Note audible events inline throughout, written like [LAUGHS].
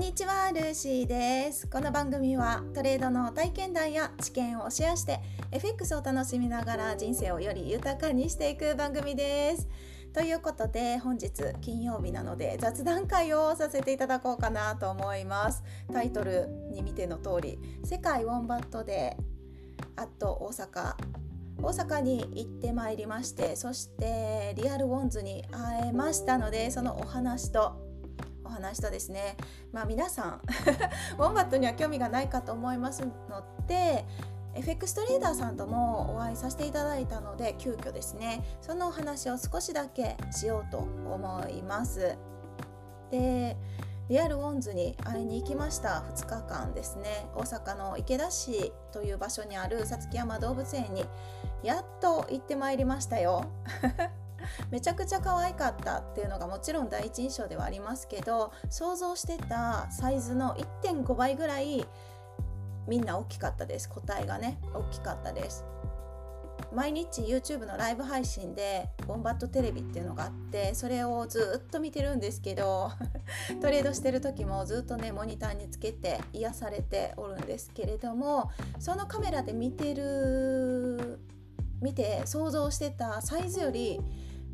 んにちはルーシーです。この番組はトレードの体験談や知見をシェアして FX を楽しみながら人生をより豊かにしていく番組です。ということで本日金曜日なので雑談会をさせていただこうかなと思います。タイトルに見ての通り世界ウォンバットであと大阪。大阪に行ってまいりましてそしてリアルウォンズに会えましたのでそのお話とお話とですねまあ皆さん [LAUGHS] ウォンバットには興味がないかと思いますので FX トレーダーさんともお会いさせていただいたので急遽ですねそのお話を少しだけしようと思います。でリアルウォンズに会いに行きました2日間ですね。大阪の池田市という場所にあるさつき山動物園にやっと行ってまいりましたよ。めちゃくちゃ可愛かったっていうのがもちろん第一印象ではありますけど想像してたサイズの1.5倍ぐらいみんな大きかったです。個体がね大きかったです。毎日 YouTube のライブ配信でボンバットテレビっていうのがあってそれをずっと見てるんですけど [LAUGHS] トレードしてる時もずっとねモニターにつけて癒されておるんですけれどもそのカメラで見てる見て想像してたサイズより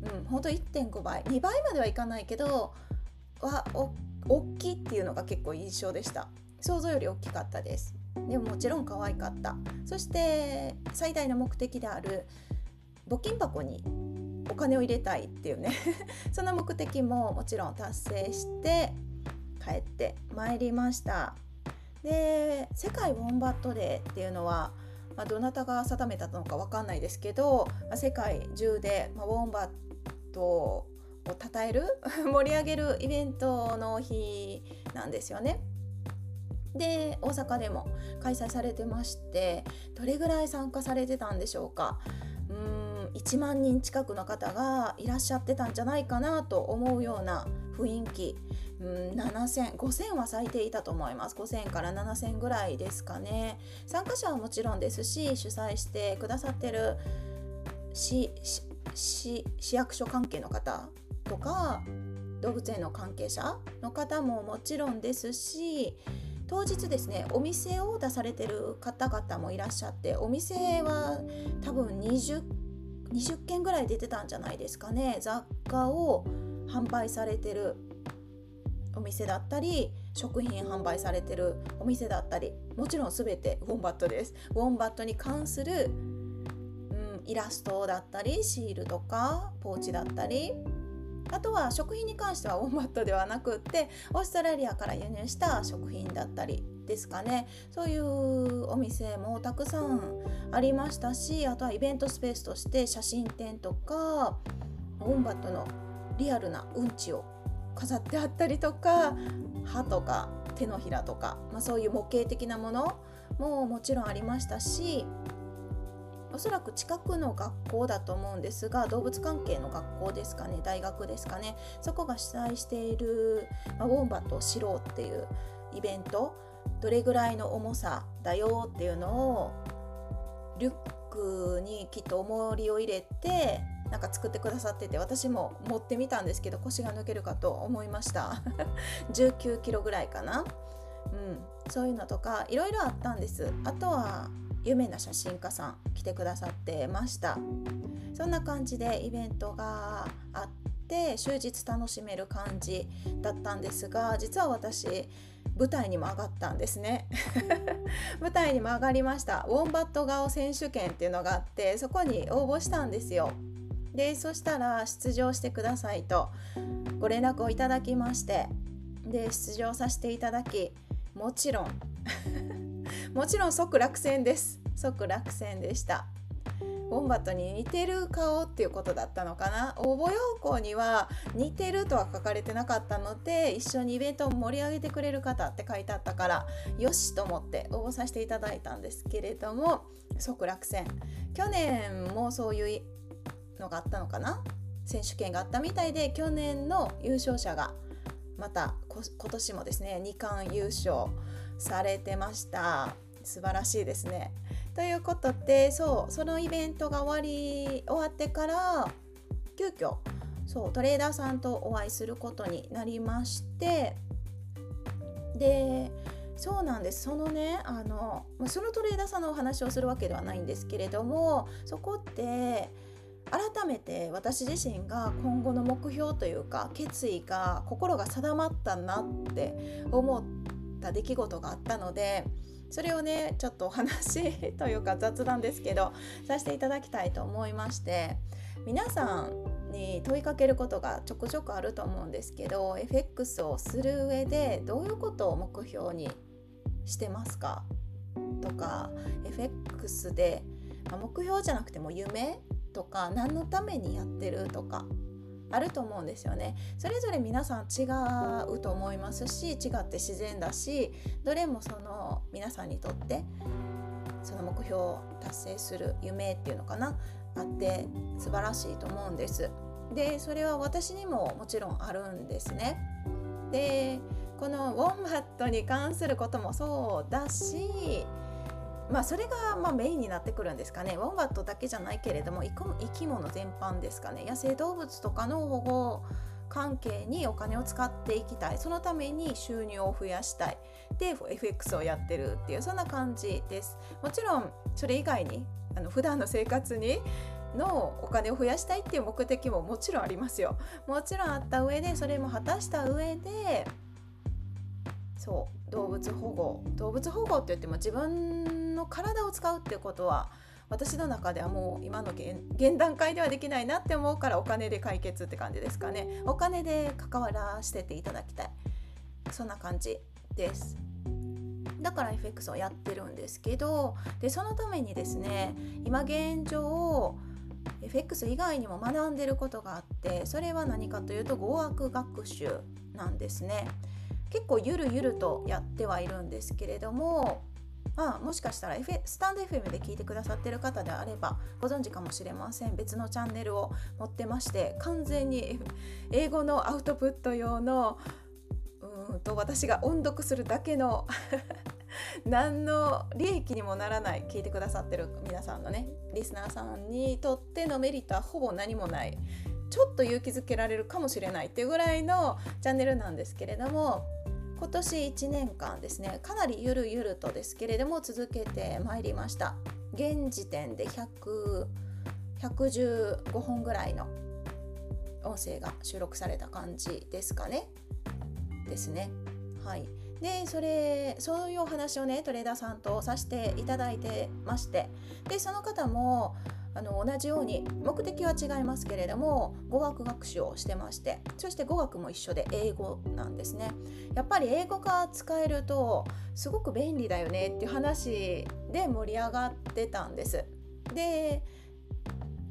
うん、ほんと1.5倍。2倍まではいかないけどはお大きいっていうのが結構印象でした。想像より大きかったです。でももちろん可愛かった。そして最大の目的である募金箱にお金を入れたいっていうね。[LAUGHS] その目的ももちろん達成して帰ってまいりました。で世界ウォンバットデーっていうのはまあ、どなたが定めたのか分かんないですけど、まあ、世界中で、まあ、ウォンバットを称える [LAUGHS] 盛り上げるイベントの日なんですよね。で大阪でも開催されてましてどれぐらい参加されてたんでしょうかうーん1万人近くの方がいらっしゃってたんじゃないかなと思うような雰囲気うん7000 5000は咲いていたと思います。5000から7000ぐらいですかね。参加者はもちろんですし主催してくださってる市市役所関係の方とか動物園の関係者の方ももちろんですし当日ですねお店を出されてる方々もいらっしゃってお店は多分 20, 20件ぐらい出てたんじゃないですかね。雑貨を販売されてるお店だったり食品販売されてるお店だったりもちろん全てウォンバットです。ウォンバットに関するうんイラストだったりシールとかポーチだったりあとは食品に関してはウォンバットではなくってオーストラリアから輸入した食品だったりですかね。そういうお店もたくさんありましたしあとはイベントスペースとして写真展とかウォンバットのリアルなうんちを飾ってあったりとか歯とか手のひらとか、まあ、そういう模型的なものももちろんありましたしおそらく近くの学校だと思うんですが動物関係の学校ですかね大学ですかねそこが主催している、まあ、ウォンバットを知ろうっていうイベントどれぐらいの重さだよっていうのをリュックにきっと重りを入れてなんか作ってくださってて私も持ってみたんですけど腰が抜けるかと思いました。[LAUGHS] 19キロぐらいかな。うん。そういうのとかいろいろあったんです。あとは有名な写真家さん来てくださってました。そんな感じでイベントがあって終日楽しめる感じだったんですが実は私舞台にも上がったんですね。舞台にも上がりました。ウォンバット顔選手権っていうのがあってそこに応募したんですよ。でそしたら出場してくださいとご連絡をいただきましてで出場させていただきもちろん [LAUGHS] もちろん即落選です。即落選でしたウォンバットに似てる顔っていうことだったのかな？応募要項には似てるとは書かれてなかったので一緒にイベントを盛り上げてくれる方って書いてあったからよしと思って応募させていただいたんですけれども即落選。去年もそういうのがあったのかな？選手権があったみたいで去年の優勝者がまた今年もですね2冠優勝されてました。素晴らしいですね。ということでそうそのイベントが終わり終わってから急遽そうトレーダーさんとお会いすることになりましてでそうなんです。そのねあのそのトレーダーさんのお話をするわけではないんですけれどもそこって改めて私自身が今後の目標というか決意が心が定まったなって思った出来事があったのでそれをねちょっとお話 [LAUGHS] というか雑談ですけどさせていただきたいと思いまして皆さんに問いかけることがちょくちょくあると思うんですけど FX をする上でどういうことを目標にしてますか？とか FX で、まあ目標じゃなくても夢とか何のためにやってるとかあると思うんですよね。それぞれ皆さん違うと思いますし違って自然だしどれもその皆さんにとってその目標を達成する夢っていうのかな？あって素晴らしいと思うんです。でそれは私にももちろんあるんですね。でこのウォンバットに関することもそうだしまあそれがまあメインになってくるんですかね。ウォンバットだけじゃないけれども生き物全般ですかね。野生動物とかの保護関係にお金を使っていきたい。そのために収入を増やしたい。で FX をやってるっていうそんな感じです。もちろんそれ以外にあの普段の生活にのお金を増やしたいっていう目的ももちろんありますよ。もちろんあった上でそれも果たした上でそう動物保護。動物保護って言っても自分の体を使うっていうことは私の中ではもう今の現段階ではできないなって思うからお金で解決って感じですかね。お金で関わらせていただきたい。そんな感じです。だから FX をやってるんですけどでそのためにですね今現状 FX 以外にも学んでることがあってそれは何かというと語学学習なんですね。結構ゆるゆるとやってはいるんですけれどもまあ、もしかしたら、F、スタンド FM で聞いてくださってる方であればご存知かもしれません。別のチャンネルを持ってまして完全に英語のアウトプット用のうんと私が音読するだけの [LAUGHS] 何の利益にもならない聞いてくださってる皆さんのねリスナーさんにとってのメリットはほぼ何もない。ちょっと勇気づけられるかもしれないっていうぐらいのチャンネルなんですけれども今年1年間ですねかなりゆるゆるとですけれども続けてまいりました。現時点で100 115本ぐらいの音声が収録された感じですかね。ですね。はい。でそれそういうお話をねトレーダーさんとさせていただいてましてでその方もあの同じように目的は違いますけれども語学学習をしてましてそして語学も一緒で英語なんですね。やっぱり英語が使えるとすごく便利だよねっていう話で盛り上がってたんです。で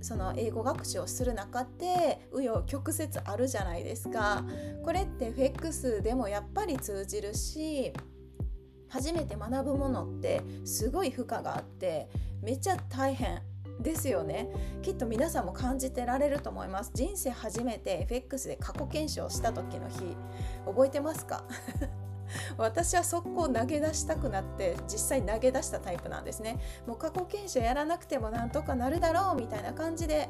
その英語学習をする中って紆余曲折あるじゃないですか。これって FX でもやっぱり通じるし初めて学ぶものってすごい負荷があってめっちゃ大変。ですよね。きっと皆さんも感じてられると思います。人生初めて FX で過去検証した時の日覚えてますか？[LAUGHS] 私は速攻投げ出したくなって実際投げ出したタイプなんですね。もう過去検証やらなくてもなんとかなるだろうみたいな感じで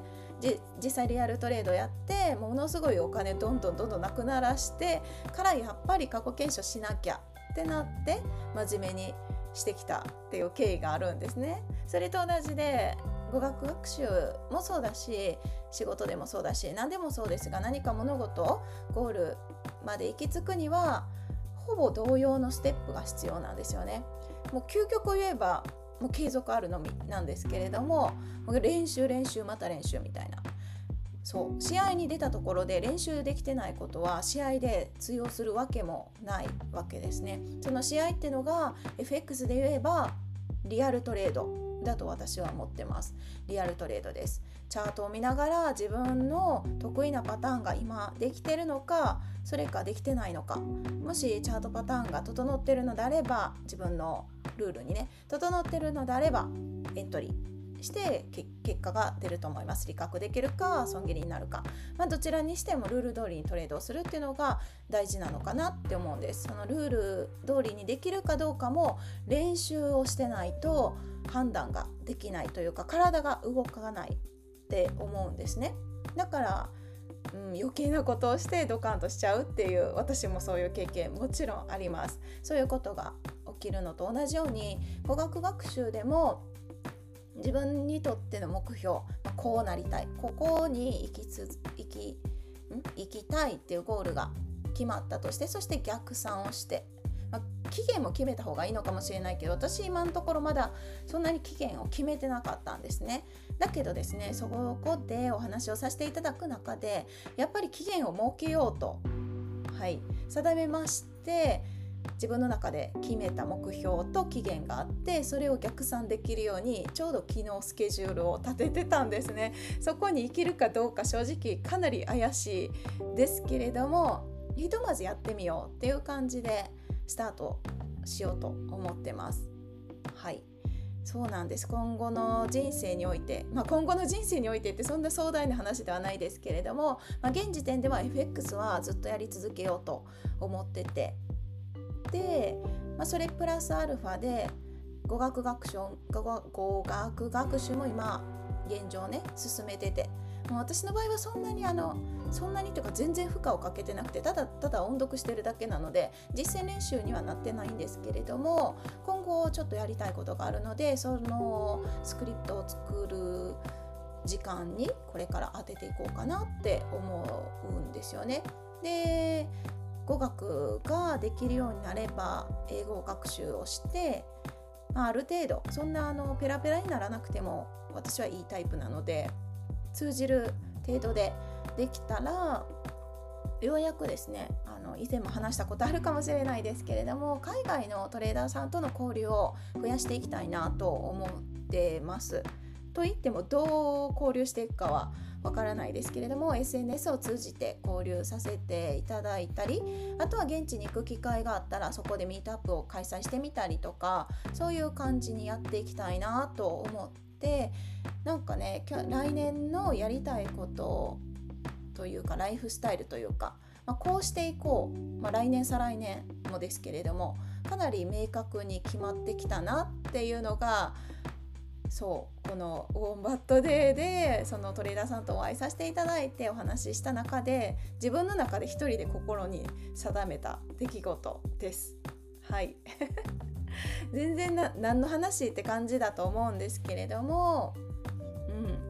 実際リアルトレードやってものすごいお金どんどんどんどんなくならしてからやっぱり過去検証しなきゃってなって真面目にしてきたっていう経緯があるんですね。それと同じで語学学習もそうだし仕事でもそうだし何でもそうですが何か物事ゴールまで行き着くにはほぼ同様のステップが必要なんですよね。もう究極を言えばもう継続あるのみなんですけれども練習練習また練習みたいな。そう試合に出たところで練習できてないことは試合で通用するわけもないわけですね。その試合ってのが FX で言えばリアルトレード。だと私は思ってます。リアルトレードです。チャートを見ながら自分の得意なパターンが今できてるのかそれかできてないのか。もしチャートパターンが整ってるのであれば自分のルールにね整ってるのであればエントリーして結果が出ると思います。理覚できるか損切りになるか、まあ、どちらにしてもルール通りにトレードをするっていうのが大事なのかなって思うんです。そのルール通りにできるかどうかも練習をしてないと判断ができないというか体が動かないって思うんですね。だからうん、余計なことをしてドカンとしちゃうっていう私もそういう経験もちろんあります。そういうことが起きるのと同じように語学学習でも自分にとっての目標こうなりたいここに行きつ行きん？行きたいっていうゴールが決まったとしてそして逆算をして、まあ、期限も決めた方がいいのかもしれないけど私今のところまだそんなに期限を決めてなかったんですね。だけどですねそこでお話をさせていただく中でやっぱり期限を設けようと、はい、定めまして自分の中で決めた目標と期限があってそれを逆算できるようにちょうど昨日スケジュールを立ててたんですね。そこに生きるかどうか正直かなり怪しいですけれどもひとまずやってみようっていう感じでスタートしようと思ってます。はい。そうなんです。今後の人生において、まあ、今後の人生においてってそんな壮大な話ではないですけれども、まあ、現時点では FX はずっとやり続けようと思ってて。で、まあ、それプラスアルファで語学学習語学学習も今現状ね進めてて。もう私の場合はそんなにあのそんなにというか全然負荷をかけてなくてただただ音読してるだけなので実践練習にはなってないんですけれども今後ちょっとやりたいことがあるのでそのスクリプトを作る時間にこれから当てていこうかなって思うんですよね。で語学ができるようになれば英語学習をして、まあ、ある程度そんなあのペラペラにならなくても私はいいタイプなので通じる程度でできたらようやくですねあの以前も話したことあるかもしれないですけれども海外のトレーダーさんとの交流を増やしていきたいなと思ってます。といってもどう交流していくかはわからないですけれども SNS を通じて交流させていただいたりあとは現地に行く機会があったらそこでミートアップを開催してみたりとかそういう感じにやっていきたいなと思ってなんかね来年のやりたいことというかライフスタイルというか、まあ、こうしていこう、まあ、来年再来年もですけれどもかなり明確に決まってきたなっていうのがそうこのウォンバットデーでそのトレーダーさんとお会いさせていただいてお話しした中で自分の中で一人で心に定めた出来事です。はい全然な何の話って感じだと思うんですけれども、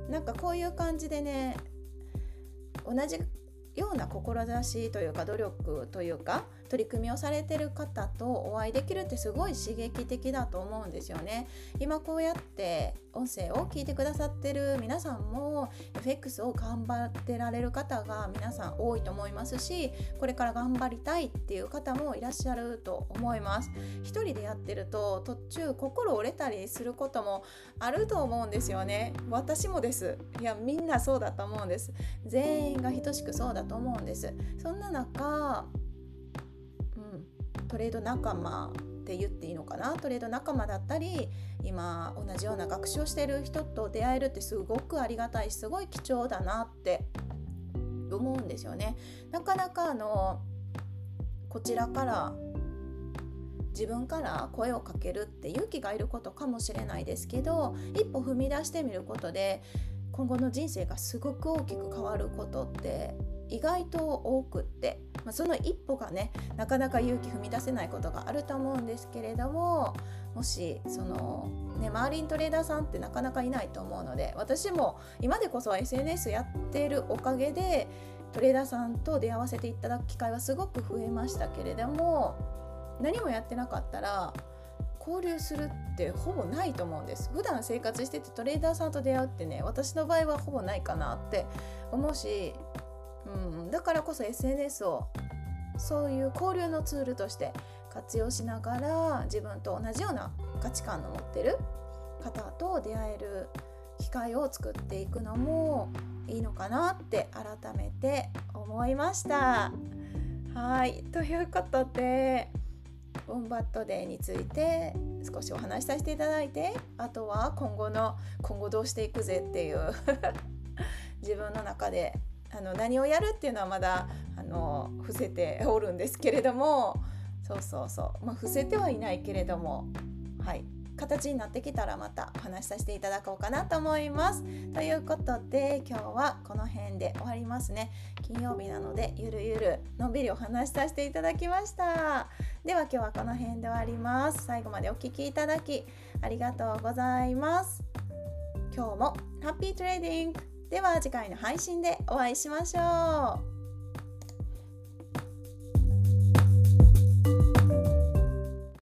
うん、なんかこういう感じでね同じような志というか努力というか取り組みをされてる方とお会いできるってすごい刺激的だと思うんですよね。今こうやって音声を聞いてくださってる皆さんも FX を頑張ってられる方が皆さん多いと思いますしこれから頑張りたいっていう方もいらっしゃると思います。一人でやってると途中心折れたりすることもあると思うんですよね。私もです。いやみんなそうだと思うんです。全員が等しくそうだと思うんです。そんな中トレード仲間って言っていいのかな？トレード仲間だったり今同じような学習をしてる人と出会えるってすごくありがたいしすごい貴重だなって思うんですよね。なかなかあのこちらから自分から声をかけるって勇気がいることかもしれないですけど一歩踏み出してみることで今後の人生がすごく大きく変わることって意外と多くって、まあ、その一歩がねなかなか勇気踏み出せないことがあると思うんですけれどももしその、ね、周りにトレーダーさんってなかなかいないと思うので私も今でこそ SNS やってるおかげでトレーダーさんと出会わせていただく機会はすごく増えましたけれども何もやってなかったら交流するってほぼないと思うんです普段生活しててトレーダーさんと出会うってね私の場合はほぼないかなって思うしうん、だからこそ SNS をそういう交流のツールとして活用しながら自分と同じような価値観の持ってる方と出会える機会を作っていくのもいいのかなって改めて思いました。はいということでウォンバットデーについて少しお話しさせていただいてあとは今後の今後どうしていくぜっていう [LAUGHS] 自分の中であの何をやるっていうのはまだあの伏せておるんですけれどもそうそうそう、まあ、伏せてはいないけれどもはい。形になってきたらまたお話しさせていただこうかなと思います。ということで今日はこの辺で終わりますね。金曜日なのでゆるゆるのんびりお話しさせていただきました。では今日はこの辺で終わります。最後までお聴きいただきありがとうございます。今日もハッピートレーディング。では次回の配信でお会いしましょう。